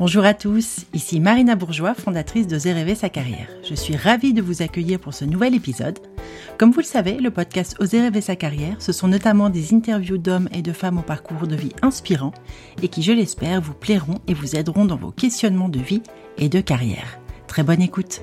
Bonjour à tous, ici Marina Bourgeois, fondatrice de Rêver sa carrière. Je suis ravie de vous accueillir pour ce nouvel épisode. Comme vous le savez, le podcast Oser rêver sa carrière, ce sont notamment des interviews d'hommes et de femmes au parcours de vie inspirant et qui, je l'espère, vous plairont et vous aideront dans vos questionnements de vie et de carrière. Très bonne écoute.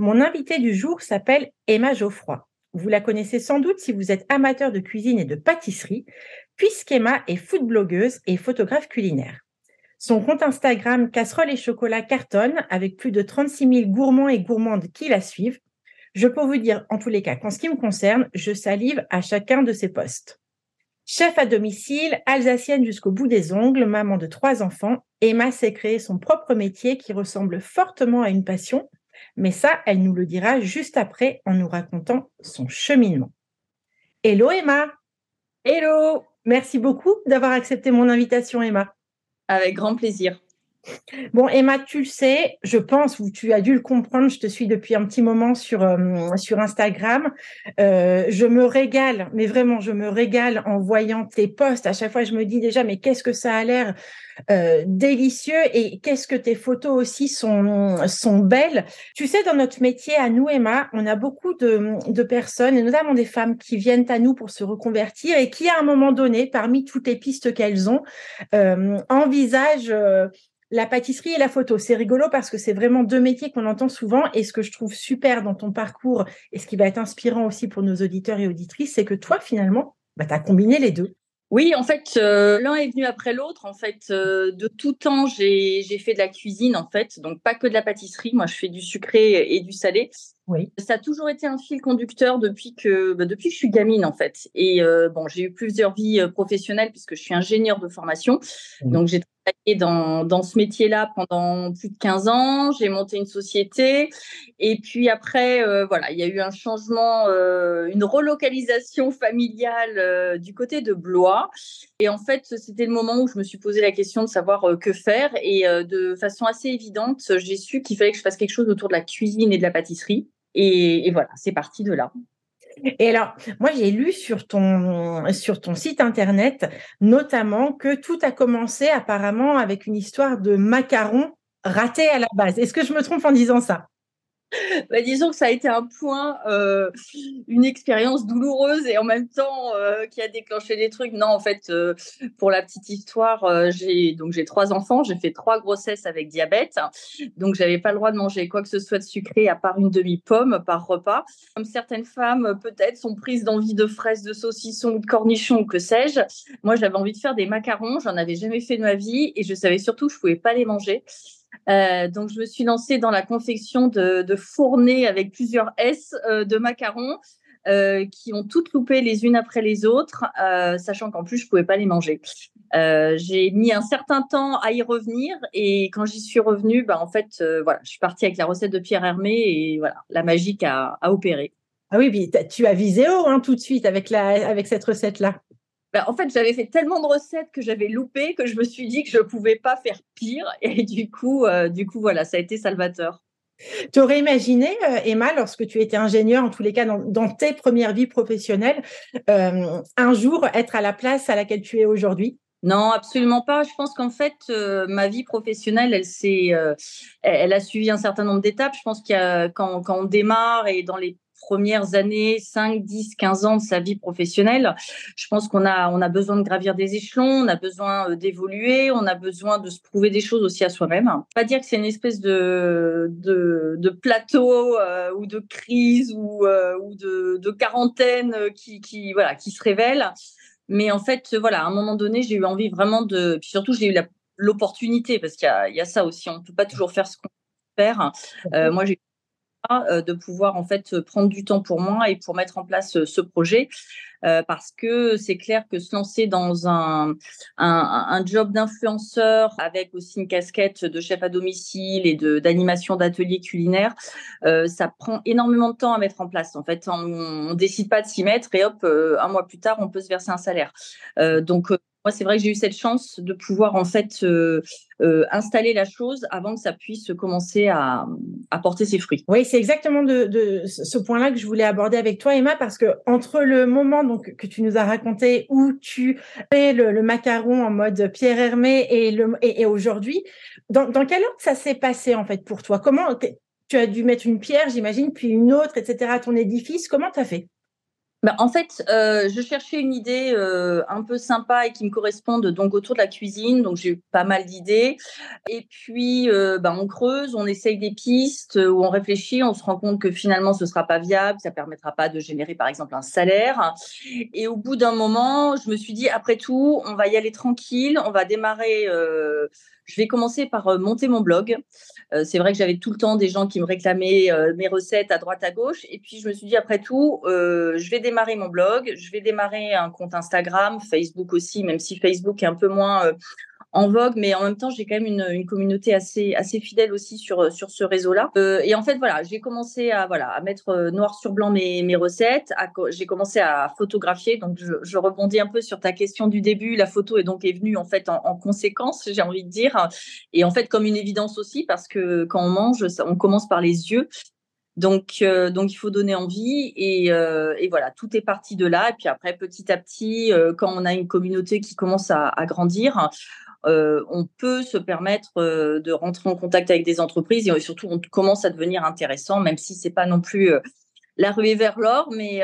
Mon invité du jour s'appelle Emma Geoffroy. Vous la connaissez sans doute si vous êtes amateur de cuisine et de pâtisserie, puisqu'Emma est food blogueuse et photographe culinaire. Son compte Instagram Casserole et Chocolat cartonne avec plus de 36 000 gourmands et gourmandes qui la suivent. Je peux vous dire, en tous les cas, qu'en ce qui me concerne, je salive à chacun de ses posts. Chef à domicile, alsacienne jusqu'au bout des ongles, maman de trois enfants, Emma s'est créé son propre métier qui ressemble fortement à une passion, mais ça, elle nous le dira juste après en nous racontant son cheminement. Hello Emma Hello Merci beaucoup d'avoir accepté mon invitation Emma. Avec grand plaisir. Bon, Emma, tu le sais, je pense, ou tu as dû le comprendre, je te suis depuis un petit moment sur, euh, Instagram. Euh, je me régale, mais vraiment, je me régale en voyant tes posts. À chaque fois, je me dis déjà, mais qu'est-ce que ça a l'air euh, délicieux et qu'est-ce que tes photos aussi sont, belles. Tu sais, dans notre métier, à nous, Emma, on a beaucoup de personnes, et notamment des femmes, qui viennent à nous pour se reconvertir et qui, à un moment donné, parmi toutes les pistes qu'elles ont, envisagent la pâtisserie et la photo. C'est rigolo parce que c'est vraiment deux métiers qu'on entend souvent. Et ce que je trouve super dans ton parcours et ce qui va être inspirant aussi pour nos auditeurs et auditrices, c'est que toi, finalement, bah, tu as combiné les deux. Oui, en fait, euh, l'un est venu après l'autre. En fait, euh, de tout temps, j'ai fait de la cuisine, en fait, donc pas que de la pâtisserie. Moi, je fais du sucré et du salé. Oui. Ça a toujours été un fil conducteur depuis que bah, depuis que je suis gamine, en fait. Et euh, bon, j'ai eu plusieurs vies professionnelles puisque je suis ingénieure de formation. Donc, j'ai dans, dans ce métier-là pendant plus de 15 ans. J'ai monté une société. Et puis après, euh, voilà, il y a eu un changement, euh, une relocalisation familiale euh, du côté de Blois. Et en fait, c'était le moment où je me suis posé la question de savoir que faire. Et de façon assez évidente, j'ai su qu'il fallait que je fasse quelque chose autour de la cuisine et de la pâtisserie. Et, et voilà, c'est parti de là. Et alors, moi, j'ai lu sur ton, sur ton site internet, notamment que tout a commencé apparemment avec une histoire de macarons ratés à la base. Est-ce que je me trompe en disant ça? Bah, disons que ça a été un point, euh, une expérience douloureuse et en même temps euh, qui a déclenché des trucs. Non, en fait, euh, pour la petite histoire, j'ai donc j'ai trois enfants, j'ai fait trois grossesses avec diabète, donc j'avais pas le droit de manger quoi que ce soit de sucré à part une demi pomme par repas. Comme certaines femmes peut-être sont prises d'envie de fraises, de saucissons ou de cornichons ou que sais-je. Moi, j'avais envie de faire des macarons, j'en avais jamais fait de ma vie et je savais surtout que je pouvais pas les manger. Euh, donc, je me suis lancée dans la confection de, de fournées avec plusieurs S euh, de macarons euh, qui ont toutes loupé les unes après les autres, sachant qu'en plus, je pouvais pas les manger. j'ai mis un certain temps à y revenir et quand j'y suis revenue, bah, en fait, voilà, je suis partie avec la recette de Pierre Hermé et voilà, la magique a, opéré. Ah oui, tu as visé haut hein, tout de suite avec cette recette-là. Bah, en fait, j'avais fait tellement de recettes que j'avais loupé que je me suis dit que je ne pouvais pas faire pire. Et du coup, euh, du coup, voilà, ça a été salvateur. Tu aurais imaginé, euh, Emma, lorsque tu étais ingénieure, en tous les cas dans, tes premières vies professionnelles, euh, un jour être à la place à laquelle tu es aujourd'hui? Non, absolument pas. Je pense qu'en fait, ma vie professionnelle, elle s'est, elle a suivi un certain nombre d'étapes. Je pense qu'il quand, quand on démarre et dans les premières années, 5, 10, 15 ans de sa vie professionnelle, je pense qu'on a, on a besoin de gravir des échelons, on a besoin euh, d'évoluer, on a besoin de se prouver des choses aussi à soi-même. Pas dire que c'est une espèce de, de, de plateau euh, ou de crise ou, euh, de, quarantaine qui, qui, voilà, qui se révèle. Mais en fait, voilà, à un moment donné, j'ai eu envie vraiment de. Puis surtout, j'ai eu l'opportunité, parce qu'il y, y a, ça aussi, on ne peut pas toujours faire ce qu'on faire. moi, j'ai euh, de pouvoir en fait prendre du temps pour moi et pour mettre en place euh, ce projet. Euh, parce que c'est clair que se lancer dans un, un, job d'influenceur avec aussi une casquette de chef à domicile et d'animation d'atelier culinaire, euh, ça prend énormément de temps à mettre en place. En fait, on, on décide pas de s'y mettre et hop, euh, un mois plus tard, on peut se verser un salaire. Donc moi, c'est vrai que j'ai eu cette chance de pouvoir en fait installer la chose avant que ça puisse commencer à, à porter ses fruits. Oui, c'est exactement de, de ce point-là que je voulais aborder avec toi, Emma, parce que entre le moment que tu nous as raconté où tu fais le, macaron en mode Pierre Hermé et, le, et, et aujourd'hui, dans, dans quel ordre ça s'est passé en fait pour toi? Comment tu as dû mettre une pierre, j'imagine, puis une autre, etc. à ton édifice Comment tu as fait? Bah, en fait, euh, je cherchais une idée euh, un peu sympa et qui me corresponde donc autour de la cuisine. Donc j'ai eu pas mal d'idées. Et puis euh, bah, on creuse, on essaye des pistes, où on réfléchit, on se rend compte que finalement ce sera pas viable, ça permettra pas de générer par exemple un salaire. Et au bout d'un moment, je me suis dit après tout, on va y aller tranquille, on va démarrer je vais commencer par monter mon blog. Euh, c'est vrai que j'avais tout le temps des gens qui me réclamaient euh, mes recettes à droite à gauche. Et puis, je me suis dit, après tout, je vais démarrer mon blog. Je vais démarrer un compte Instagram, Facebook aussi, même si Facebook est un peu moins en vogue, mais en même temps, j'ai quand même une, communauté assez, fidèle aussi sur, ce réseau-là. Euh, et en fait, voilà, j'ai commencé à, mettre euh, noir sur blanc mes, recettes. J'ai commencé à photographier. Donc, je, rebondis un peu sur ta question du début. La photo est donc venue en fait en, en conséquence, j'ai envie de dire. Et en fait, comme une évidence aussi, parce que quand on mange, on commence par les yeux. Donc, euh, il faut donner envie et, voilà, tout est parti de là. Et puis après, petit à petit, quand on a une communauté qui commence à grandir, euh, on peut se permettre euh, de rentrer en contact avec des entreprises et surtout on commence à devenir intéressant, même si c'est pas non plus euh, la ruée vers l'or, mais,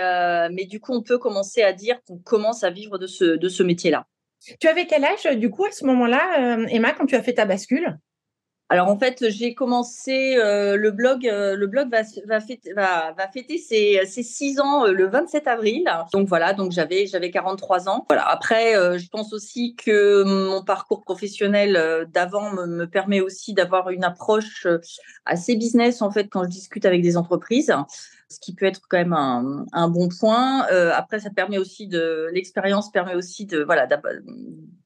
mais du coup on peut commencer à dire qu'on commence à vivre de ce, de ce métier-là. Tu avais quel âge du coup à ce moment-là, Emma, quand tu as fait ta bascule? Alors en fait, j'ai commencé euh, le blog. Euh, le blog va, fêter, ses, ses, six ans euh, le 27 avril. Donc voilà, donc j'avais j'avais 43 ans. Après, je pense aussi que mon parcours professionnel d'avant me, me, permet aussi d'avoir une approche assez business en fait quand je discute avec des entreprises ce qui peut être quand même un, un bon point. Après, ça permet aussi de l'expérience permet aussi de voilà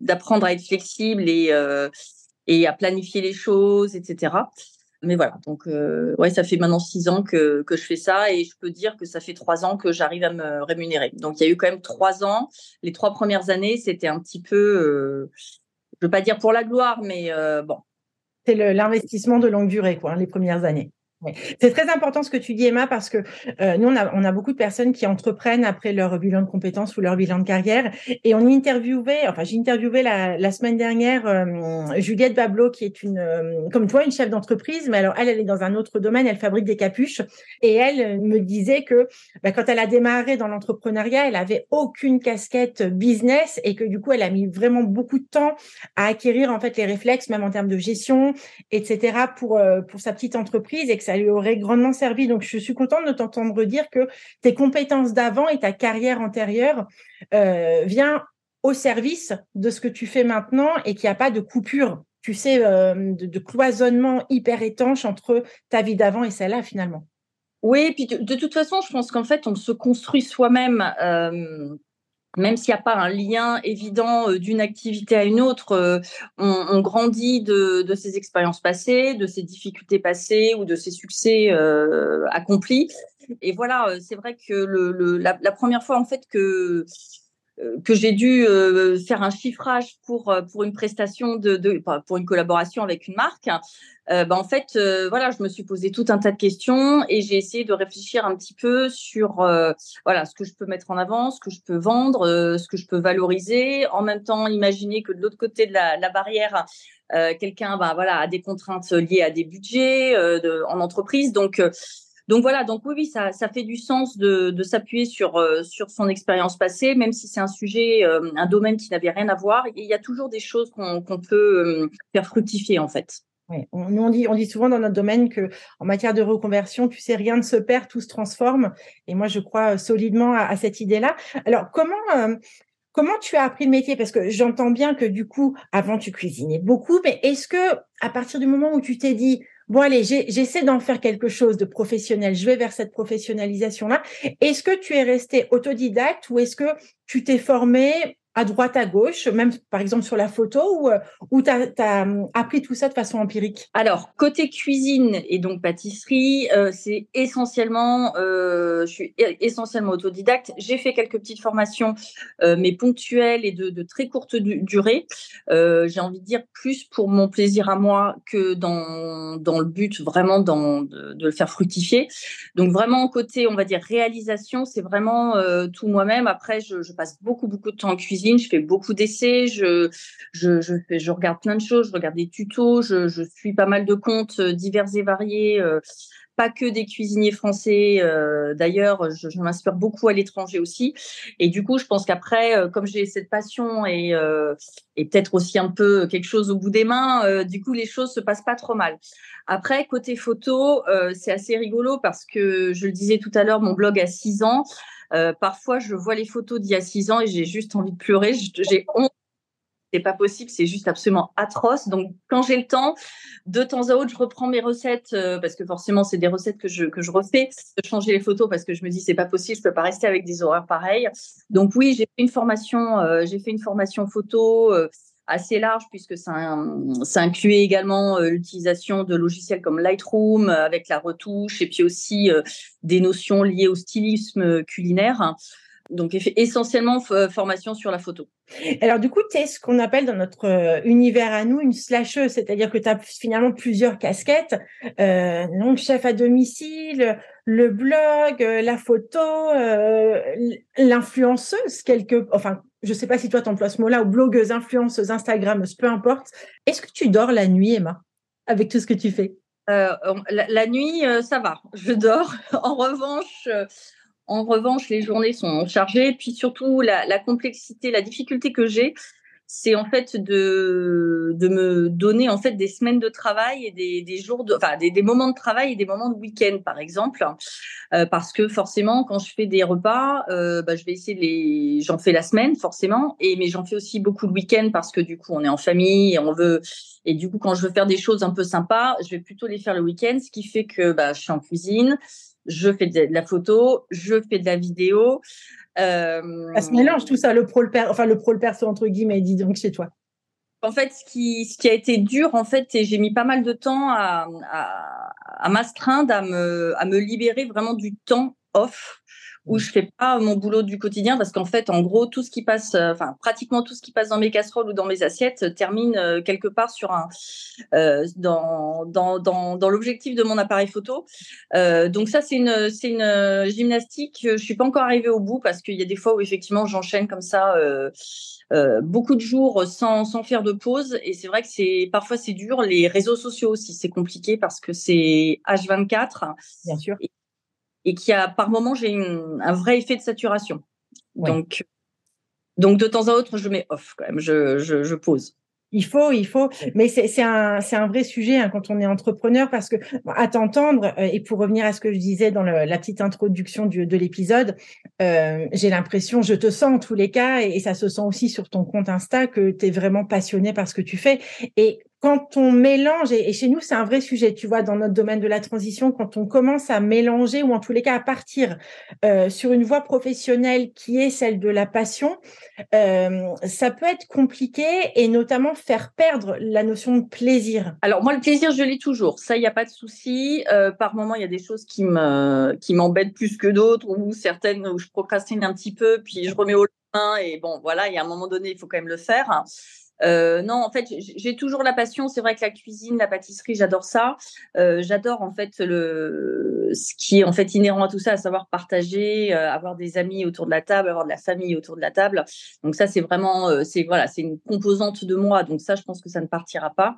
d'apprendre à être flexible et et à planifier les choses, etc. Mais voilà, donc euh, ouais, ça fait maintenant six ans que, que je fais ça et je peux dire que ça fait trois ans que j'arrive à me rémunérer. Donc il y a eu quand même trois ans. Les trois premières années, c'était un petit peu, euh, je veux pas dire pour la gloire, mais euh, bon. C'est l'investissement de longue durée, quoi, les premières années. C'est très important ce que tu dis, Emma, parce que euh, nous, on a, beaucoup de personnes qui entreprennent après leur bilan de compétences ou leur bilan de carrière. Et on interviewait, enfin, j'ai interviewé la, semaine dernière euh, Juliette Bablo, qui est une, euh, comme toi, une chef d'entreprise, mais alors elle, elle est dans un autre domaine, elle fabrique des capuches. Et elle me disait que bah, quand elle a démarré dans l'entrepreneuriat, elle avait aucune casquette business et que du coup, elle a mis vraiment beaucoup de temps à acquérir en fait les réflexes, même en termes de gestion, etc., pour, pour sa petite entreprise et que ça lui aurait grandement servi. Donc, je suis contente de t'entendre dire que tes compétences d'avant et ta carrière antérieure euh, vient au service de ce que tu fais maintenant et qu'il n'y a pas de coupure, tu sais, euh, de, cloisonnement hyper étanche entre ta vie d'avant et celle-là finalement. Oui, puis de, de, toute façon, je pense qu'en fait, on se construit soi-même. Euh, même s'il n'y a pas un lien évident euh, d'une activité à une autre, euh, on, grandit de, ses expériences passées, de ses difficultés passées ou de ses succès euh, accomplis. Et voilà, c'est vrai que la, première fois en fait que que j'ai dû euh, faire un chiffrage pour pour une prestation de, de pour une collaboration avec une marque euh, bah, en fait, euh, voilà, je me suis posé tout un tas de questions et j'ai essayé de réfléchir un petit peu sur euh, voilà ce que je peux mettre en avant, ce que je peux vendre, euh, ce que je peux valoriser. En même temps, imaginer que de l'autre côté de la, la barrière, euh, quelqu'un bah, voilà, a des contraintes liées à des budgets de, en entreprise. Donc donc voilà, donc oui, ça, fait du sens de, s'appuyer sur sur son expérience passée, même si c'est un sujet, un domaine qui n'avait rien à voir. Il y a toujours des choses qu'on peut faire fructifier en fait. Oui. Nous on dit, on dit souvent dans notre domaine que en matière de reconversion, tu sais, rien ne se perd, tout se transforme. Et moi, je crois euh, solidement à, cette idée-là. Alors, comment euh, comment tu as appris le métier? Parce que j'entends bien que du coup, avant, tu cuisinais beaucoup, mais est-ce que à partir du moment où tu t'es dit bon allez, j'essaie d'en faire quelque chose de professionnel, je vais vers cette professionnalisation-là. Est-ce que tu es resté autodidacte ou est-ce que tu t'es formé à droite, à gauche, même par exemple sur la photo, ou, euh, tu as, hum, appris tout ça de façon empirique? Alors, côté cuisine et donc pâtisserie, euh, c'est essentiellement, euh, je suis essentiellement autodidacte. J'ai fait quelques petites formations, mais ponctuelles et de, très courte durée. J'ai envie de dire plus pour mon plaisir à moi que dans, dans le but vraiment dans, de, le faire fructifier. Donc, vraiment, côté, on va dire, réalisation, c'est vraiment tout moi-même. Après, je, je passe beaucoup, beaucoup de temps en cuisine je fais beaucoup d'essais, je, je, je, regarde plein de choses, je regarde des tutos, je, suis pas mal de comptes euh, divers et variés, euh, pas que des cuisiniers français. Euh, d'ailleurs, je, je m'inspire beaucoup à l'étranger aussi. Et du coup, je pense qu'après, comme j'ai cette passion et, et peut-être aussi un peu quelque chose au bout des mains, du coup, les choses se passent pas trop mal. Après, côté photo, c'est assez rigolo parce que je le disais tout à l'heure, mon blog a six ans. Euh, parfois, je vois les photos d'il y a six ans et j'ai juste envie de pleurer. J'ai honte. C'est pas possible, c'est juste absolument atroce. Donc, quand j'ai le temps, de temps à autre, je reprends mes recettes euh, parce que forcément, c'est des recettes que je que je refais. De changer les photos parce que je me dis c'est pas possible, je peux pas rester avec des horreurs pareilles. Donc oui, j'ai fait une formation, euh, j'ai fait une formation photo assez large puisque ça, ça incluait également euh, l'utilisation de logiciels comme Lightroom euh, avec la retouche et puis aussi euh, des notions liées au stylisme culinaire. Donc essentiellement formation sur la photo. Alors du coup, tu es ce qu'on appelle dans notre univers à nous une slasheuse, c'est-à-dire que tu as finalement plusieurs casquettes, euh, donc chef à domicile, le blog, la photo, euh, l'influenceuse, quelque, enfin je sais pas si toi emploies ce mot-là, ou blogueuse, influenceuse, Instagrameuse, peu importe. Est-ce que tu dors la nuit, Emma, avec tout ce que tu fais? Euh, la, nuit, euh, ça va, je dors. en revanche, euh, en revanche, les journées sont chargées. Puis surtout, la complexité, la difficulté que j'ai, c'est en fait de, de me donner en fait des semaines de travail et des, des jours enfin des, des, moments de travail et des moments de week-end par exemple, euh, parce que forcément quand je fais des repas, euh, bah, je vais essayer les, j'en fais la semaine forcément, et mais j'en fais aussi beaucoup le week-end parce que du coup on est en famille et on veut, et du coup quand je veux faire des choses un peu sympas, je vais plutôt les faire le week-end, ce qui fait que bah, je suis en cuisine, je fais de la photo, je fais de la vidéo. Euh, ça se mélange tout ça, le pro, le enfin le pro, le perso entre guillemets, dis donc chez toi. En fait, ce qui, ce qui a été dur, en fait, et j'ai mis pas mal de temps à, à, à m'astreindre, à me, à me libérer vraiment du temps off où je fais pas mon boulot du quotidien parce qu'en fait, en gros, tout ce qui passe, euh, enfin pratiquement tout ce qui passe dans mes casseroles ou dans mes assiettes euh, termine euh, quelque part sur un dans dans dans, dans l'objectif de mon appareil photo. donc ça, c'est une c'est une gymnastique. Je suis pas encore arrivée au bout parce qu'il y a des fois où effectivement j'enchaîne comme ça. beaucoup de jours sans, sans faire de pause et c'est vrai que c'est parfois c'est dur les réseaux sociaux aussi c'est compliqué parce que c'est H24 bien sûr et qui a par moment j'ai un vrai effet de saturation. Donc donc de temps à autre je mets off quand même, je, je, je pose. Il faut, il faut, mais c'est un, un vrai sujet hein, quand on est entrepreneur parce que à t'entendre euh, et pour revenir à ce que je disais dans le, la petite introduction du, de l'épisode, euh, j'ai l'impression, je te sens en tous les cas et, et, ça se sent aussi sur ton compte Insta que tu es vraiment passionné par ce que tu fais. Et quand on mélange, et, chez nous c'est un vrai sujet, tu vois, dans notre domaine de la transition, quand on commence à mélanger ou en tous les cas à partir euh, sur une voie professionnelle qui est celle de la passion, euh, ça peut être compliqué et notamment faire perdre la notion de plaisir. Alors moi le plaisir je l'ai toujours, ça il n'y a pas de souci. Euh, par moment il y a des choses qui me qui m'embêtent plus que d'autres ou certaines où je procrastine un petit peu puis je remets au lendemain et bon voilà il y a un moment donné il faut quand même le faire. Euh, non, en fait, j'ai toujours la passion. C'est vrai que la cuisine, la pâtisserie, j'adore ça. Euh, j'adore en fait le ce qui est en fait inhérent à tout ça, à savoir partager, euh, avoir des amis autour de la table, avoir de la famille autour de la table. Donc ça, c'est vraiment, euh, c'est voilà, c'est une composante de moi. Donc ça, je pense que ça ne partira pas.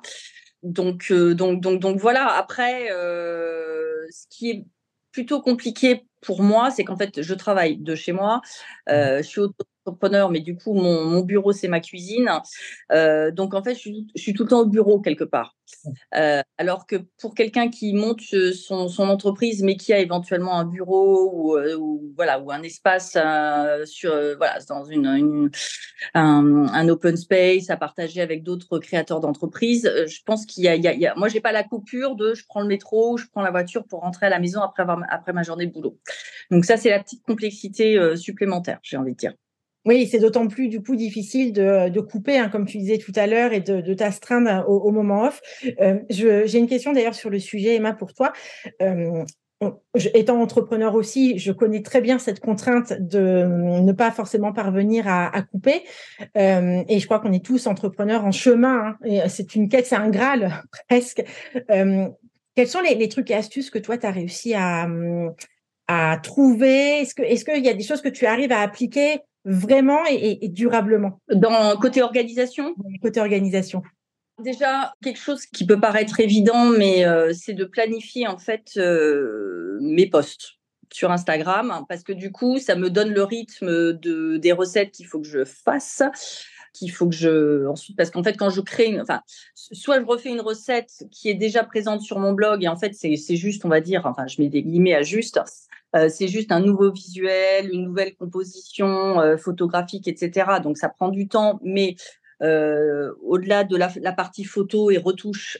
Donc euh, donc donc donc voilà. Après, ce qui est plutôt compliqué pour moi, c'est qu'en fait, je travaille de chez moi. je suis entrepreneur, mais du coup, mon, bureau, c'est ma cuisine. Euh, donc, en fait, je suis, tout le temps au bureau quelque part. Euh, alors que pour quelqu'un qui monte son, entreprise, mais qui a éventuellement un bureau ou, euh, voilà, ou un espace sur, voilà, dans une, un, open space à partager avec d'autres créateurs d'entreprises, je pense qu'il y, y, a, moi, j'ai pas la coupure de je prends le métro, je prends la voiture pour rentrer à la maison après, avoir, après ma journée de boulot. Donc, ça, c'est la petite complexité supplémentaire, j'ai envie de dire. Oui, c'est d'autant plus du coup difficile de, couper, hein, comme tu disais tout à l'heure, et de, t'astreindre au, moment off. Euh, j'ai une question d'ailleurs sur le sujet, Emma, pour toi. Euh, étant entrepreneur aussi, je connais très bien cette contrainte de ne pas forcément parvenir à, couper. Euh, et je crois qu'on est tous entrepreneurs en chemin. Hein, c'est une quête, c'est un graal presque. quels sont les, les, trucs et astuces que toi, tu as réussi à, à trouver? Est-ce qu'il est qu'il y a des choses que tu arrives à appliquer vraiment et, durablement Dans côté organisation? Côté organisation. Déjà, quelque chose qui peut paraître évident, mais euh, c'est de planifier en fait euh, mes posts sur Instagram, parce que du coup, ça me donne le rythme de, des recettes qu'il faut que je fasse qu'il faut que je ensuite parce qu'en fait quand je crée une enfin soit je refais une recette qui est déjà présente sur mon blog et en fait c'est juste on va dire enfin je mets des guillemets à juste euh, c'est juste un nouveau visuel, une nouvelle composition euh, photographique, etc. Donc ça prend du temps, mais euh, au-delà de la, la, partie photo et retouche,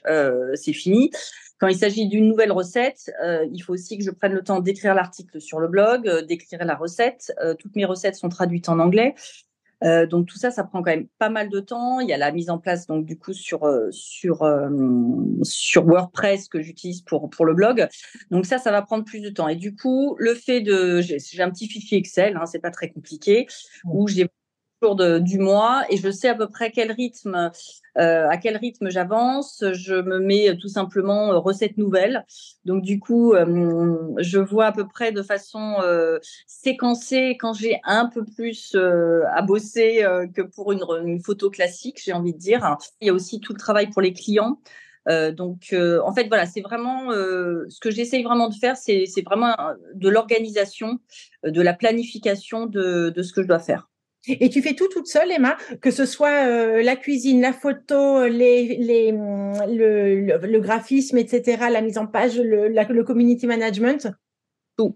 c'est fini. Quand il s'agit d'une nouvelle recette, il faut aussi que je prenne le temps d'écrire l'article sur le blog, d'écrire la recette. toutes mes recettes sont traduites en anglais. Euh, donc tout ça, ça prend quand même pas mal de temps. Il y a la mise en place donc du coup sur euh, sur euh, sur WordPress que j'utilise pour pour le blog. Donc ça, ça va prendre plus de temps. Et du coup, le fait de j'ai un petit fichier Excel, hein, c'est pas très compliqué, où j'ai du mois et je sais à peu près quel rythme, euh, à quel rythme j'avance. Je me mets tout simplement euh, recettes nouvelles. Donc du coup, euh, je vois à peu près de façon séquencée quand j'ai un peu plus à bosser que pour une, une photo classique, j'ai envie de dire. Il y a aussi tout le travail pour les clients. donc, en fait, voilà, c'est vraiment ce que j'essaye vraiment de faire, c'est vraiment de l'organisation, de la planification de, de, ce que je dois faire. Et tu fais tout toute seule, Emma, que ce soit euh, la cuisine, la photo, les, les, mm, le, le, graphisme, etc., la mise en page, le, le community management? Tout.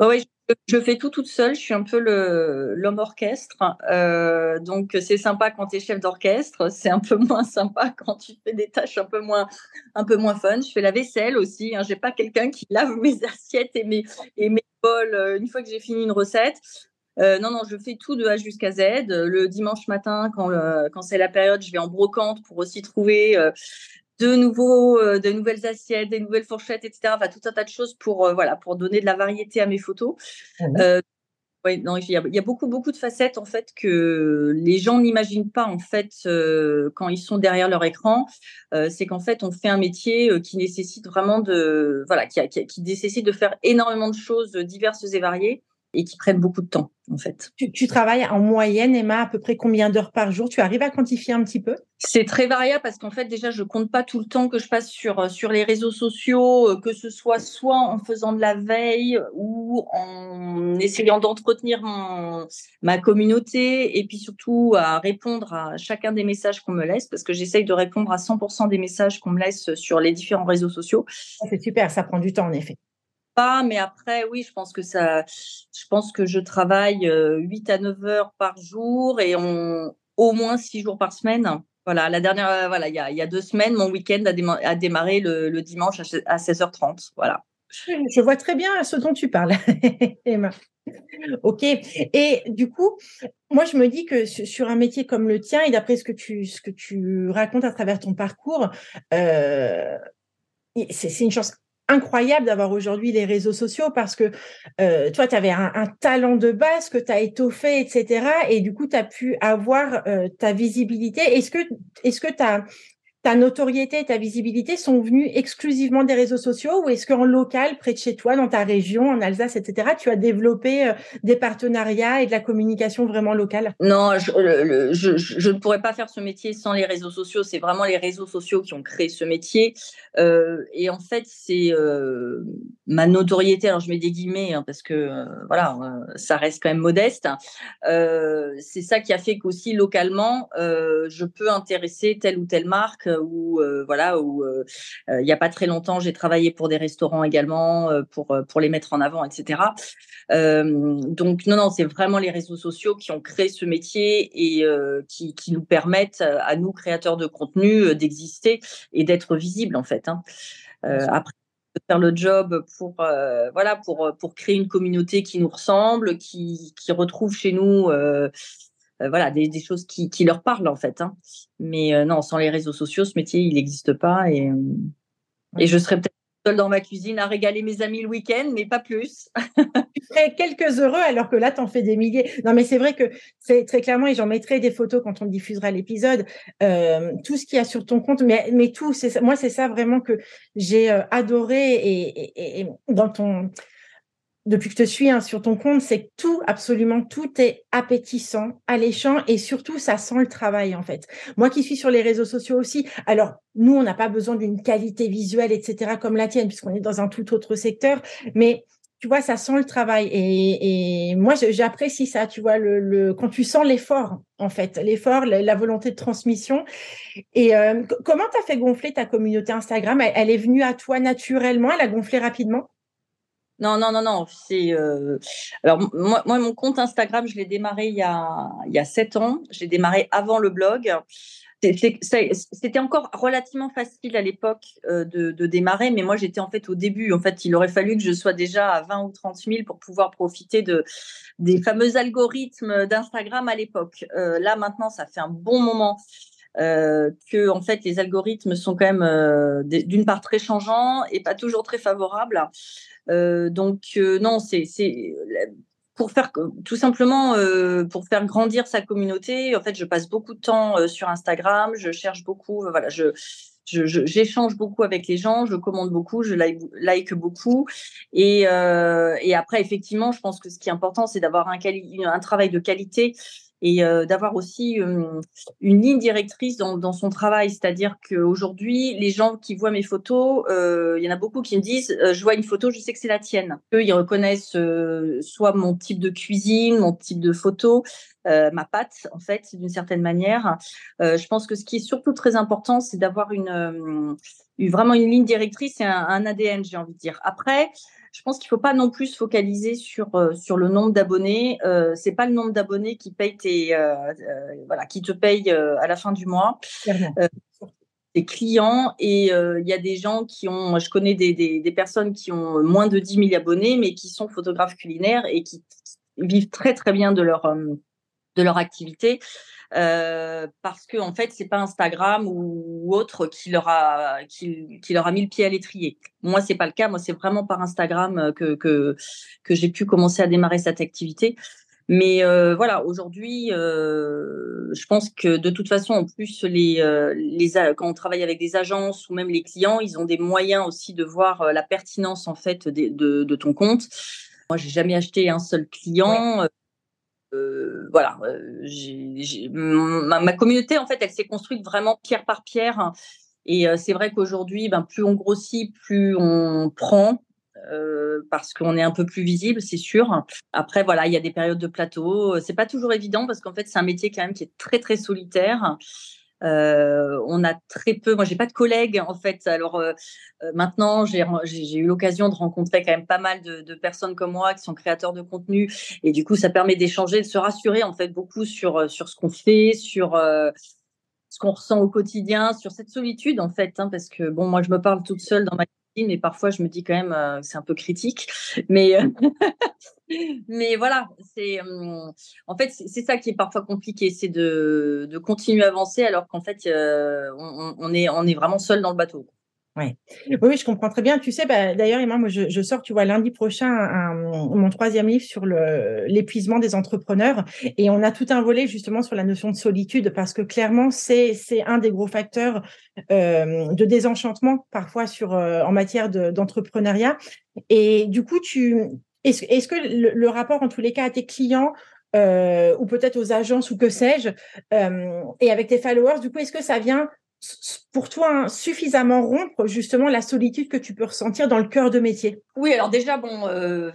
oui, je, fais tout toute seule. Je suis un peu l'homme orchestre. Euh, donc, c'est sympa quand tu es chef d'orchestre. C'est un peu moins sympa quand tu fais des tâches un peu moins, un peu moins fun. Je fais la vaisselle aussi. Hein. Je n'ai pas quelqu'un qui lave mes assiettes et mes, et mes bols euh, une fois que j'ai fini une recette. Euh, non, non, je fais tout de A jusqu'à Z. Le dimanche matin, quand, quand c'est la période, je vais en brocante pour aussi trouver euh, de nouveaux, euh, de nouvelles assiettes, des nouvelles fourchettes, etc. Enfin, tout un tas de choses pour, voilà, pour donner de la variété à mes photos. Mmh non, il y, a, beaucoup, beaucoup de facettes en fait que les gens n'imaginent pas en fait quand ils sont derrière leur écran. c'est qu'en fait, on fait un métier qui nécessite vraiment de, voilà, qui, qui nécessite de faire énormément de choses diverses et variées et qui prennent beaucoup de temps, en fait. Tu, travailles en moyenne, Emma, à peu près combien d'heures par jour? Tu arrives à quantifier un petit peu? C'est très variable parce qu'en fait, déjà, je compte pas tout le temps que je passe sur, euh, sur les réseaux sociaux, euh, que ce soit soit en faisant de la veille ou en essayant d'entretenir ma communauté et puis surtout à répondre à chacun des messages qu'on me laisse parce que j'essaye de répondre à 100% des messages qu'on me laisse sur les différents réseaux sociaux. C'est super, ça prend du temps en effet mais après, oui, je pense que ça, je pense que je travaille 8 euh, à 9 heures par jour et on, au moins 6 jours par semaine. Voilà, la dernière, euh, voilà, il y a, y a, deux semaines, mon week-end a, démarré le, dimanche à 16h30. Voilà. Je vois très bien ce dont tu parles, Emma. Ok. Et du coup, moi, je me dis que sur un métier comme le tien, et d'après ce que tu ce que tu racontes à travers ton parcours, euh, c'est une chance incroyable d'avoir aujourd'hui les réseaux sociaux parce que euh, toi, tu avais un, talent de base que tu as étoffé, etc. Et du coup, tu as pu avoir euh, ta visibilité. Est-ce que est-ce que tu as ta notoriété et ta visibilité sont venues exclusivement des réseaux sociaux ou est-ce qu'en local, près de chez toi, dans ta région, en Alsace, etc., tu as développé euh, des partenariats et de la communication vraiment locale? Non, je, ne pourrais pas faire ce métier sans les réseaux sociaux. C'est vraiment les réseaux sociaux qui ont créé ce métier. Euh, et en fait, c'est euh, ma notoriété. Alors, je mets des guillemets hein, parce que voilà, ça reste quand même modeste. c'est ça qui a fait qu'aussi localement, je peux intéresser telle ou telle marque où euh, voilà où euh, euh, il n'y a pas très longtemps j'ai travaillé pour des restaurants également pour pour les mettre en avant etc donc non non c'est vraiment les réseaux sociaux qui ont créé ce métier et qui, qui nous permettent à nous créateurs de contenu d'exister et d'être visibles en fait hein. après faire le job pour voilà pour pour créer une communauté qui nous ressemble qui qui retrouve chez nous euh, voilà, des, choses qui, leur parlent en fait. Hein. Mais euh, non, sans les réseaux sociaux, ce métier, il n'existe pas. Et, euh, et je serais peut-être seule dans ma cuisine à régaler mes amis le week-end, mais pas plus. tu serais quelques heureux alors que là, tu en fais des milliers. Non, mais c'est vrai que c'est très clairement, et j'en mettrai des photos quand on diffusera l'épisode, tout ce qu'il y a sur ton compte, mais, mais tout, moi, c'est ça vraiment que j'ai adoré et, dans ton depuis que je te suis hein, sur ton compte, c'est que tout, absolument tout est appétissant, alléchant et surtout, ça sent le travail en fait. Moi qui suis sur les réseaux sociaux aussi, alors nous, on n'a pas besoin d'une qualité visuelle, etc., comme la tienne, puisqu'on est dans un tout autre secteur, mais tu vois, ça sent le travail. Et, moi, j'apprécie ça, tu vois, le, quand tu sens l'effort, en fait, l'effort, la, volonté de transmission. Et euh, comment tu as fait gonfler ta communauté Instagram? Elle est venue à toi naturellement? Elle a gonflé rapidement? Non, non, non, non. C'est euh, alors moi, mon compte Instagram, je l'ai démarré il y a sept ans. J'ai démarré avant le blog. C'était encore relativement facile à l'époque euh, de, démarrer, mais moi j'étais en fait au début. En fait, il aurait fallu que je sois déjà à 20 ou 30 000 pour pouvoir profiter de des fameux algorithmes d'Instagram à l'époque. Euh, là maintenant, ça fait un bon moment euh, que en fait les algorithmes sont quand même euh, d'une part très changeants et pas toujours très favorables. Euh, donc euh, non, c'est pour faire tout simplement euh, pour faire grandir sa communauté. En fait, je passe beaucoup de temps sur Instagram, je cherche beaucoup, voilà, je j'échange beaucoup avec les gens, je commande beaucoup, je like, like beaucoup. Et, euh, et, après, effectivement, je pense que ce qui est important, c'est d'avoir un, un, travail de qualité et euh, d'avoir aussi une ligne directrice dans, dans son travail. C'est-à-dire qu'aujourd'hui, les gens qui voient mes photos, euh, il y en a beaucoup qui me disent euh, Je vois une photo, je sais que c'est la tienne. Eux, ils reconnaissent soit mon type de cuisine, mon type de photo, ma patte, en fait, d'une certaine manière. je pense que ce qui est surtout très important, c'est d'avoir une, vraiment une ligne directrice et un, un ADN, j'ai envie de dire. Après, je pense qu'il faut pas non plus se focaliser sur euh, sur le nombre d'abonnés. Euh, c'est pas le nombre d'abonnés qui paye tes euh, euh, voilà qui te paye à la fin du mois. tes clients et il y a des gens qui ont, je connais des, des, des, personnes qui ont moins de 10 000 abonnés mais qui sont photographes culinaires et qui vivent très très bien de leur de leur activité. Euh, parce que en fait c'est pas Instagram ou, autre qui leur a qui, qui, leur a mis le pied à l'étrier. Moi c'est pas le cas, moi c'est vraiment par Instagram euh, que que, que j'ai pu commencer à démarrer cette activité. Mais euh, voilà, aujourd'hui, euh, je pense que de toute façon, en plus, les, les, quand on travaille avec des agences ou même les clients, ils ont des moyens aussi de voir la pertinence en fait de, de, de ton compte. Moi, j'ai jamais acheté un seul client. Euh, voilà, euh, ma, communauté en fait, elle s'est construite vraiment pierre par pierre. Et euh, c'est vrai qu'aujourd'hui, ben, plus on grossit, plus on prend. parce qu'on est un peu plus visible, c'est sûr. Après, voilà, il y a des périodes de plateau. C'est pas toujours évident parce qu'en fait, c'est un métier quand même qui est très très solitaire. Euh, on a très peu. Moi, j'ai pas de collègues en fait. Alors euh, euh, maintenant, j'ai eu l'occasion de rencontrer quand même pas mal de, personnes comme moi qui sont créateurs de contenu, et du coup, ça permet d'échanger, de se rassurer en fait beaucoup sur sur ce qu'on fait, sur ce qu'on ressent au quotidien, sur cette solitude en fait, hein, parce que bon, moi, je me parle toute seule dans ma mais parfois je me dis quand même euh, c'est un peu critique. Mais euh, mais voilà, c'est hum, en fait c'est ça qui est parfois compliqué, c'est de, de continuer à avancer alors qu'en fait euh, on, on, est on est vraiment seul dans le bateau. Oui, je comprends très bien. Tu sais, bah, d'ailleurs, Emma, moi, je, sors, tu vois, lundi prochain, mon troisième livre sur l'épuisement des entrepreneurs. Et on a tout un volet justement sur la notion de solitude, parce que clairement, c'est un des gros facteurs euh, de désenchantement parfois sur, euh, en matière d'entrepreneuriat. et du coup, est-ce est que le, rapport, en tous les cas, à tes clients, euh, ou peut-être aux agences ou que sais-je, et avec tes followers, du coup, est-ce que ça vient pour toi hein, suffisamment rompre justement la solitude que tu peux ressentir dans le cœur de métier? Oui, alors déjà, bon, euh,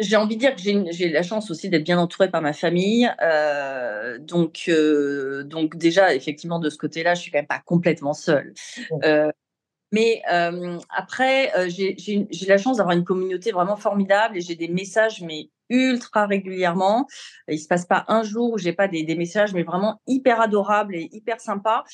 j'ai envie de dire que j'ai la chance aussi d'être bien entourée par ma famille. Euh, donc, euh, donc déjà, effectivement, de ce côté-là, je suis quand même pas complètement seule. Mais après, j'ai la chance d'avoir une communauté vraiment formidable et j'ai des messages mais ultra régulièrement. Il se passe pas un jour où j'ai pas des, des, messages, mais vraiment hyper adorables et hyper sympas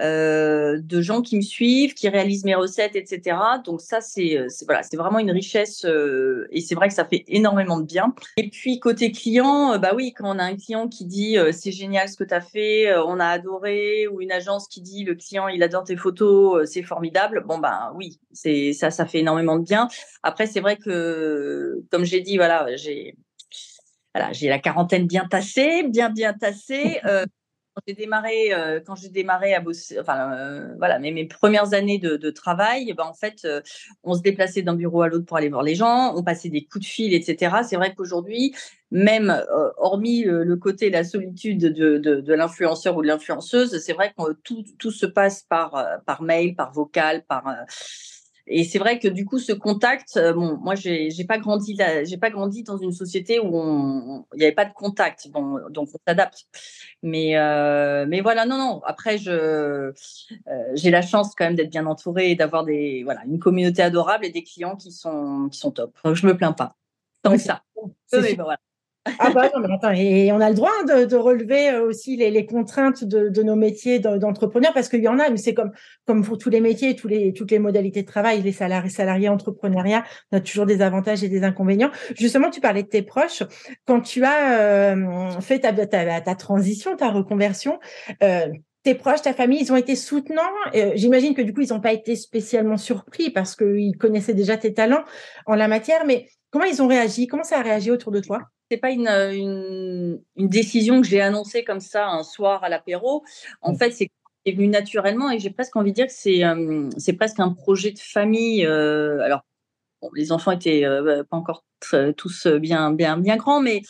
euh, de gens qui me suivent, qui réalisent mes recettes, etc. Donc ça, c'est voilà, c'est vraiment une richesse euh, et c'est vrai que ça fait énormément de bien. Et puis côté client, euh, bah oui, quand on a un client qui dit euh, c'est génial ce que tu as fait, on a adoré, ou une agence qui dit le client il adore tes photos, c'est formidable. Bon ben oui, c'est ça, ça fait énormément de bien. Après, c'est vrai que comme j'ai dit, voilà, j'ai voilà, j'ai la quarantaine bien tassée, bien bien tassée. Euh, quand j'ai démarré, euh, quand j'ai démarré à bosser, enfin euh, voilà, mes, mes premières années de, de travail, ben en fait, on se déplaçait d'un bureau à l'autre pour aller voir les gens, on passait des coups de fil, etc. C'est vrai qu'aujourd'hui, même hormis le, côté la solitude de, de, de l'influenceur ou de l'influenceuse, c'est vrai que tout, tout se passe par par mail, par vocal, par et c'est vrai que du coup, ce contact, euh, bon, moi, j'ai, pas grandi là, j'ai pas grandi dans une société où il n'y avait pas de contact. Bon, donc on s'adapte. Mais, euh, mais voilà, non, non. Après, je, euh, j'ai la chance quand même d'être bien entourée et d'avoir des, voilà, une communauté adorable et des clients qui sont, qui sont top. Donc je me plains pas. Tant que ça. Mais, voilà. Ah bah non, mais attends, et on a le droit de, de relever euh, aussi les, les contraintes de, de, nos métiers d'entrepreneurs parce qu'il y en a, mais c'est comme comme pour tous les métiers, tous les toutes les modalités de travail, les salariés, salariés, entrepreneuriat, on a toujours des avantages et des inconvénients. Justement, tu parlais de tes proches quand tu as euh, fait ta, ta, transition, ta reconversion. Euh, tes proches, ta famille, ils ont été soutenants. Euh, j'imagine que du coup, ils n'ont pas été spécialement surpris parce qu'ils connaissaient déjà tes talents en la matière. Mais comment ils ont réagi? Comment ça a réagi autour de toi? C'est pas une, une, une, décision que j'ai annoncée comme ça un soir à l'apéro. En fait, c'est venu naturellement et j'ai presque envie de dire que c'est euh, c'est presque un projet de famille. Euh, alors, bon, les enfants étaient euh, pas encore tous bien bien bien grands, mais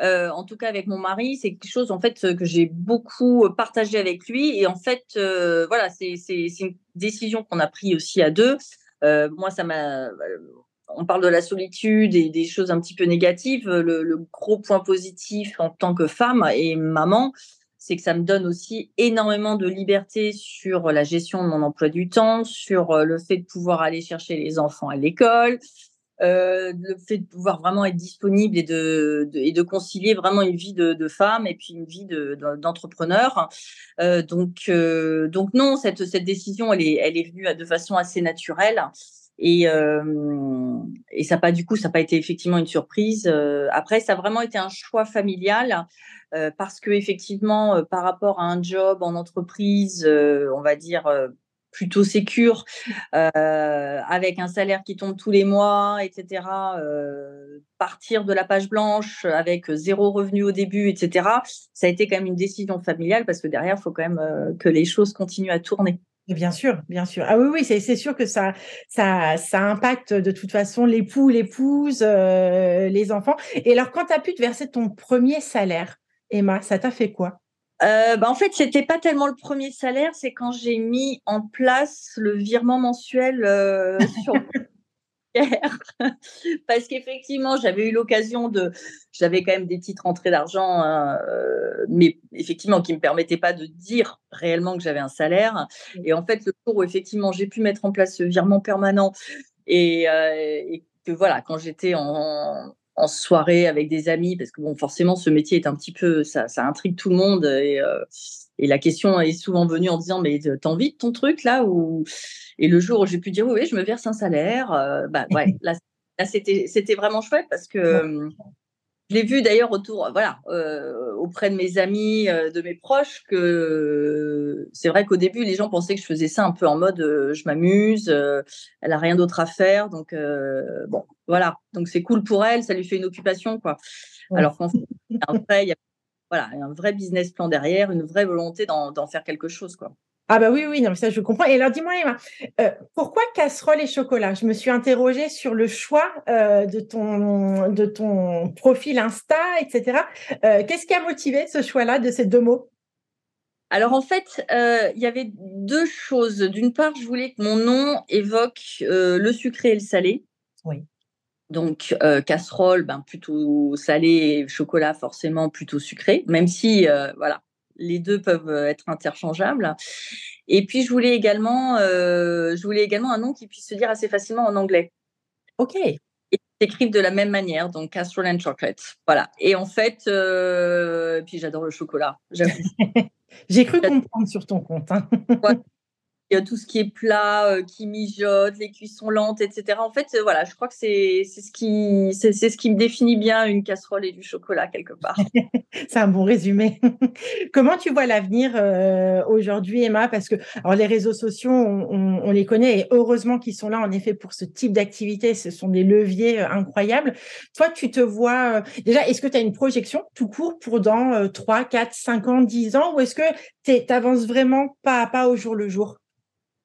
euh, en tout cas avec mon mari, c'est quelque chose en fait que j'ai beaucoup partagé avec lui et en fait euh, voilà, c'est une décision qu'on a pris aussi à deux. Euh, moi, ça m'a on parle de la solitude et des choses un petit peu négatives. Le, gros point positif en tant que femme et maman, c'est que ça me donne aussi énormément de liberté sur la gestion de mon emploi du temps, sur euh, le fait de pouvoir aller chercher les enfants à l'école, euh, le fait de pouvoir vraiment être disponible et de, et de concilier vraiment une vie de, femme et puis une vie d'entrepreneur. Euh, donc, donc non, cette, cette décision, elle est, elle est venue de façon assez naturelle. Et, euh, et ça pas du coup, ça n'a pas été effectivement une surprise. Euh, après, ça a vraiment été un choix familial euh, parce que effectivement, euh, par rapport à un job en entreprise, euh, on va dire plutôt sécure, avec un salaire qui tombe tous les mois, etc. partir de la page blanche avec zéro revenu au début, etc. Ça a été quand même une décision familiale parce que derrière, il faut quand même que les choses continuent à tourner. Bien sûr, bien sûr. Ah oui, oui, c'est sûr que ça, ça, impacte de toute façon l'époux, l'épouse, euh, les enfants. Et alors, quand tu as pu te verser ton premier salaire, Emma, ça t'a fait quoi? Euh, bah en fait, c'était pas tellement le premier salaire, c'est quand j'ai mis en place le virement mensuel euh, sur parce qu'effectivement, j'avais eu l'occasion de, j'avais quand même des titres entrées d'argent, hein, euh, mais effectivement qui me permettaient pas de dire réellement que j'avais un salaire. Et en fait, le jour où effectivement j'ai pu mettre en place ce virement permanent et, euh, et que voilà, quand j'étais en, en soirée avec des amis, parce que bon, forcément, ce métier est un petit peu, ça, ça intrigue tout le monde et euh, et la question est souvent venue en disant mais t'as envie de ton truc là ou et le jour où j'ai pu dire oui, je me verse un salaire euh, bah ouais là, là c'était c'était vraiment chouette parce que je l'ai vu d'ailleurs autour, voilà, euh, auprès de mes amis, euh, de mes proches, que c'est vrai qu'au début, les gens pensaient que je faisais ça un peu en mode je m'amuse, elle a rien d'autre à faire, donc bon, voilà, donc c'est cool pour elle, ça lui fait une occupation, quoi. Alors qu'en fait, il y a voilà, un vrai business plan derrière, une vraie volonté d'en faire quelque chose, quoi. Ah bah oui, oui, non, ça je comprends. Et alors dis-moi Emma, euh, pourquoi casserole et chocolat? Je me suis interrogée sur le choix euh, de, ton, de ton profil Insta, etc. Euh, qu'est-ce qui a motivé ce choix-là de ces deux mots? Alors en fait, il y avait deux choses. D'une part, je voulais que mon nom évoque le sucré et le salé. Oui. Donc casserole, ben, plutôt salé, et chocolat forcément plutôt sucré, même si voilà, les deux peuvent euh, être interchangeables. Et puis, je voulais également, euh, je voulais également un nom qui puisse se dire assez facilement en anglais. OK. Et s'écrivent de la même manière, donc Casserole and Chocolate. Voilà. Et en fait, euh, puis j'adore le chocolat. J'ai cru comprendre sur ton compte. Hein. tout ce qui est plat, euh, qui mijote, les cuissons lentes, etc. En fait, euh, voilà, je crois que c'est ce qui ce qui me définit bien une casserole et du chocolat quelque part. c'est un bon résumé. Comment tu vois l'avenir euh, aujourd'hui, Emma? Parce que alors les réseaux sociaux, on, les connaît et heureusement qu'ils sont là en effet pour ce type d'activité. Ce sont des leviers incroyables. Toi, tu te vois déjà. Est-ce que tu as une projection tout court pour dans 3, 4, 5 ans, 10 ans, ou est-ce que tu avances vraiment pas à pas au jour le jour?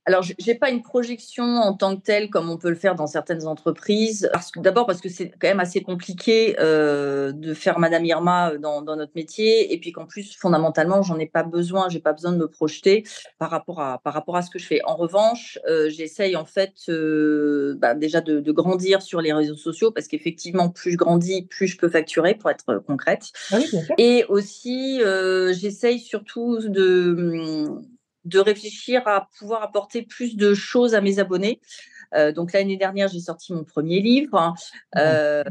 Alors, je n'ai pas une projection en tant que telle comme on peut le faire dans certaines entreprises. D'abord parce que c'est quand même assez compliqué euh, de faire Madame Irma dans, notre métier, et puis qu'en plus fondamentalement, j'en ai pas besoin. J'ai pas besoin de me projeter par rapport à par rapport à ce que je fais. En revanche, euh, j'essaye en fait euh, bah, déjà de, grandir sur les réseaux sociaux parce qu'effectivement, plus je grandis, plus je peux facturer pour être concrète. Ah et aussi, j'essaye surtout de de réfléchir à pouvoir apporter plus de choses à mes abonnés. Euh, donc l'année dernière, j'ai sorti mon premier livre. Euh,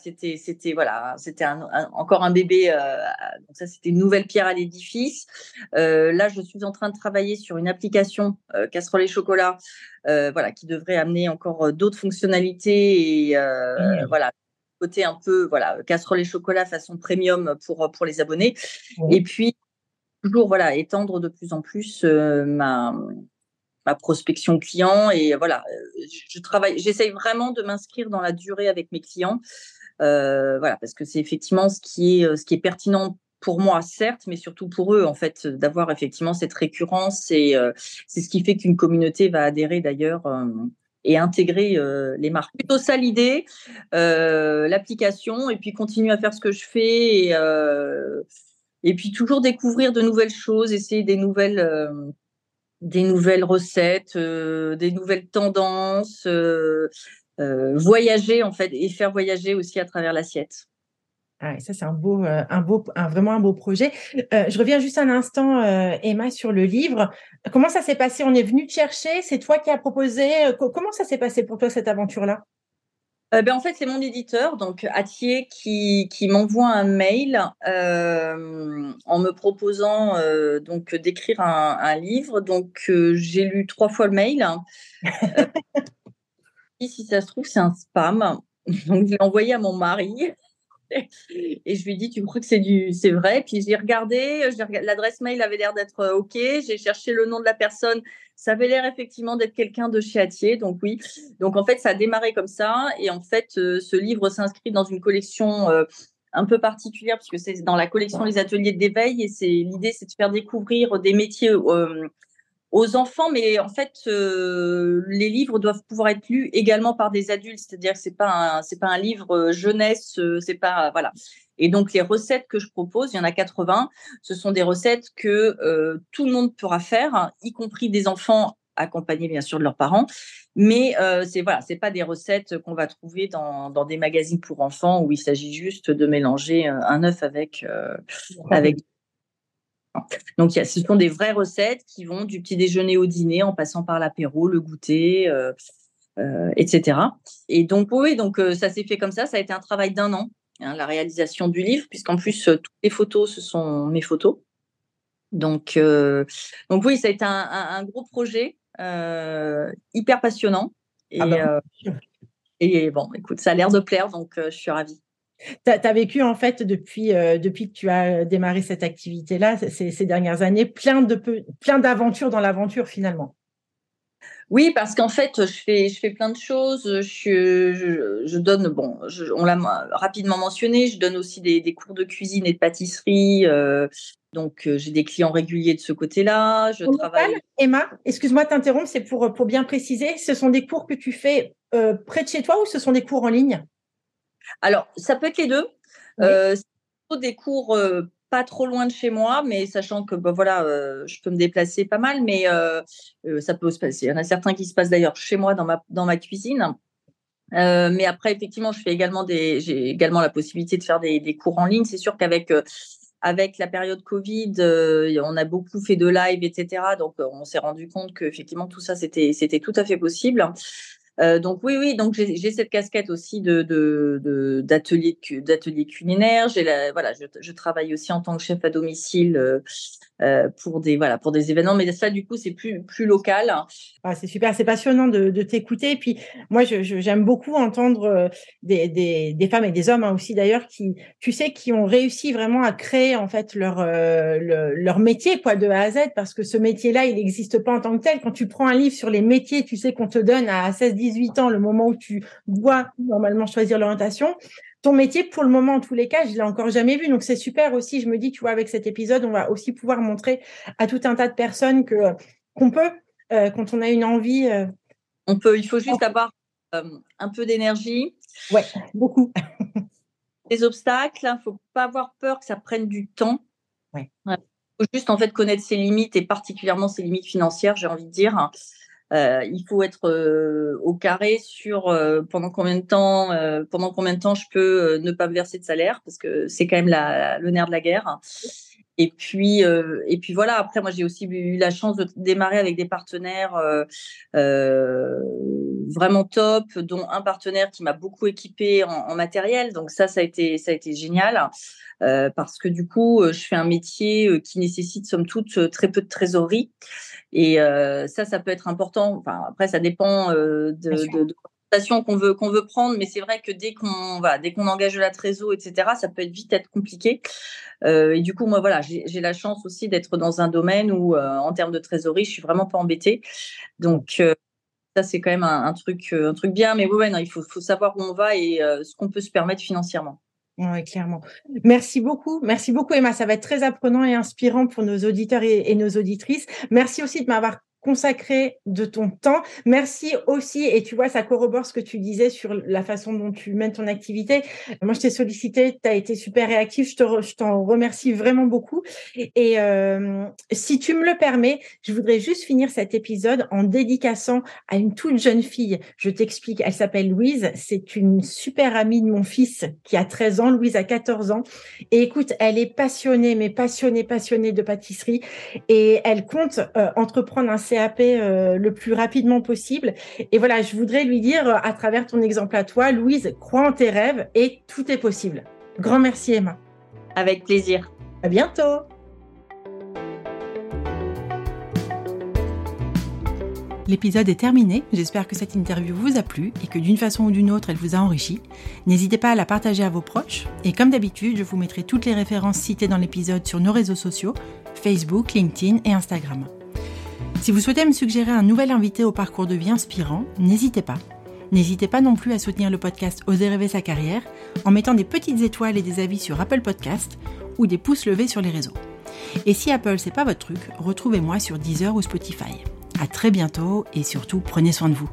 c'était, c'était voilà, c'était encore un bébé. Euh, donc ça, c'était une nouvelle pierre à l'édifice. là, je suis en train de travailler sur une application casserole et chocolat, voilà, qui devrait amener encore d'autres fonctionnalités et voilà, côté un peu voilà, casserole et chocolat façon premium pour pour les abonnés. Et puis toujours voilà étendre de plus en plus euh, ma ma prospection client et voilà euh, je travaille j'essaye vraiment de m'inscrire dans la durée avec mes clients euh, voilà parce que c'est effectivement ce qui est ce qui est pertinent pour moi certes mais surtout pour eux en fait d'avoir effectivement cette récurrence et c'est ce qui fait qu'une communauté va adhérer d'ailleurs et intégrer les marques. Plutôt ça l'idée, l'application, et puis continuer à faire ce que je fais et puis toujours découvrir de nouvelles choses, essayer des nouvelles, euh, des nouvelles recettes, euh, des nouvelles tendances, euh, voyager en fait et faire voyager aussi à travers l'assiette. Ah, ça, c'est un beau, un beau, un, vraiment un beau projet. je reviens juste un instant, Emma, sur le livre. Comment ça s'est passé? On est venu te chercher C'est toi qui as proposé Comment ça s'est passé pour toi, cette aventure-là? Euh, ben, en fait, c'est mon éditeur, donc Atier, qui, qui m'envoie un mail euh, en me proposant euh, donc d'écrire un, livre. Donc, j'ai lu trois fois le mail. si ça se trouve, c'est un spam. Donc, je l'ai envoyé à mon mari. Et je lui dit, tu crois que c'est du, c'est vrai? Puis j'ai regardé, l'adresse mail avait l'air d'être euh, ok. J'ai cherché le nom de la personne, ça avait l'air effectivement d'être quelqu'un de chez Atier, donc oui. Donc en fait, ça a démarré comme ça. Et en fait, euh, ce livre s'inscrit dans une collection euh, un peu particulière puisque c'est dans la collection Les Ateliers d'éveil et c'est l'idée, c'est de faire découvrir des métiers aux enfants, mais en fait, euh, les livres doivent pouvoir être lus également par des adultes, c'est-à-dire que c'est pas c'est pas un livre euh, jeunesse, euh, c'est pas voilà. Et donc les recettes que je propose, il y en a 80, ce sont des recettes que tout le monde pourra faire, y compris des enfants accompagnés bien sûr de leurs parents, mais c'est voilà, c'est pas des recettes qu'on va trouver dans, dans des magazines pour enfants où il s'agit juste de mélanger un œuf avec avec donc, ce sont des vraies recettes qui vont du petit déjeuner au dîner, en passant par l'apéro, le goûter, euh, euh, etc. Et donc, oui, donc euh, ça s'est fait comme ça. Ça a été un travail d'un an, hein, la réalisation du livre, puisqu'en plus, toutes les photos, ce sont mes photos. Donc, donc oui, ça a été un, gros projet, hyper passionnant. Et, ah bah et bon, écoute, ça a l'air de plaire, donc je suis ravie. Tu as, vécu en fait depuis, euh, depuis que tu as démarré cette activité-là, ces, ces, dernières années, plein de plein d'aventures dans l'aventure finalement. Oui, parce qu'en fait, je fais, je fais plein de choses. Je, je, donne, bon, on l'a rapidement mentionné, je donne aussi des, des, cours de cuisine et de pâtisserie. Euh, donc, euh, j'ai des clients réguliers de ce côté-là. Je travaille. Emma, excuse-moi de t'interrompre, c'est pour, pour bien préciser. Ce sont des cours que tu fais euh, près de chez toi ou ce sont des cours en ligne? Alors, ça peut être les deux. Euh, des cours euh, pas trop loin de chez moi, mais sachant que bah, voilà, je peux me déplacer pas mal, mais ça peut se passer. Il y en a certains qui se passent d'ailleurs chez moi dans ma, dans ma cuisine. mais après, effectivement, je fais également des, j'ai également la possibilité de faire des, des cours en ligne. C'est sûr qu'avec avec la période Covid, euh, on a beaucoup fait de live, etc. Donc, euh, on s'est rendu compte qu'effectivement, tout ça, c'était, c'était tout à fait possible. Euh, donc oui, oui, donc j'ai cette casquette aussi de d'atelier culinaire. J'ai voilà, je, je, travaille aussi en tant que chef à domicile euh, euh, pour des voilà pour des événements, mais ça du coup c'est plus plus local. Ah, c'est super, c'est passionnant de, t'écouter. Et puis moi, j'aime je, beaucoup entendre des, des, femmes et des hommes hein, aussi d'ailleurs qui, tu sais, qui ont réussi vraiment à créer en fait leur leur métier quoi de A à Z parce que ce métier-là, il n'existe pas en tant que tel. Quand tu prends un livre sur les métiers, tu sais qu'on te donne à 16 18 ans, le moment où tu dois normalement choisir l'orientation, ton métier, pour le moment, en tous les cas, je l'ai encore jamais vu. Donc, c'est super aussi. Je me dis, tu vois, avec cet épisode, on va aussi pouvoir montrer à tout un tas de personnes que qu'on peut, euh, quand on a une envie. Euh, on peut. Il faut juste avoir euh, un peu d'énergie. Ouais, beaucoup. Les obstacles, il hein, ne faut pas avoir peur que ça prenne du temps. Ouais. Il faut juste en fait connaître ses limites et particulièrement ses limites financières, j'ai envie de dire. Euh, il faut être euh, au carré sur euh, pendant combien de temps, pendant combien de temps je peux ne pas me verser de salaire parce que c'est quand même la, le nerf de la guerre. Et puis, et puis voilà. Après, moi, j'ai aussi eu la chance de démarrer avec des partenaires vraiment top, dont un partenaire qui m'a beaucoup équipé en, en, matériel. Donc ça, ça a été, ça a été génial. parce que du coup, je fais un métier qui nécessite somme toute très peu de trésorerie. Et euh, ça, ça peut être important. Enfin, après, ça dépend euh, de, de, de qu'on veut prendre, mais c'est vrai que dès qu'on va, dès qu'on engage la trésor, etc., ça peut vite être compliqué. Euh, et du coup, moi, voilà, j'ai la chance aussi d'être dans un domaine où, euh, en termes de trésorerie, je suis vraiment pas embêtée. Donc euh, ça, c'est quand même un, truc, un truc bien. Mais ouais, non, il faut, faut savoir où on va et ce qu'on peut se permettre financièrement. Oui, clairement. Merci beaucoup. Merci beaucoup, Emma. Ça va être très apprenant et inspirant pour nos auditeurs et, et nos auditrices. Merci aussi de m'avoir consacré de ton temps. Merci aussi, et tu vois, ça corrobore ce que tu disais sur la façon dont tu mènes ton activité. Moi, je t'ai sollicité, tu as été super réactif, je, te je t'en remercie vraiment beaucoup. Et euh, si tu me le permets, je voudrais juste finir cet épisode en dédicaçant à une toute jeune fille. Je t'explique, elle s'appelle Louise, c'est une super amie de mon fils qui a 13 ans, Louise a 14 ans. Et écoute, elle est passionnée, mais passionnée, passionnée de pâtisserie, et elle compte euh, entreprendre un CAP euh, le plus rapidement possible. Et voilà, je voudrais lui dire, euh, à travers ton exemple à toi, Louise, crois en tes rêves et tout est possible. Grand merci, Emma. Avec plaisir. À bientôt. L'épisode est terminé, j'espère que cette interview vous a plu et que d'une façon ou d'une autre elle vous a enrichi. N'hésitez pas à la partager à vos proches et comme d'habitude je vous mettrai toutes les références citées dans l'épisode sur nos réseaux sociaux, Facebook, LinkedIn et Instagram. Si vous souhaitez me suggérer un nouvel invité au parcours de vie inspirant, n'hésitez pas. N'hésitez pas non plus à soutenir le podcast Oser rêver sa carrière en mettant des petites étoiles et des avis sur Apple Podcast ou des pouces levés sur les réseaux. Et si Apple c'est pas votre truc, retrouvez-moi sur Deezer ou Spotify. À très bientôt et surtout prenez soin de vous.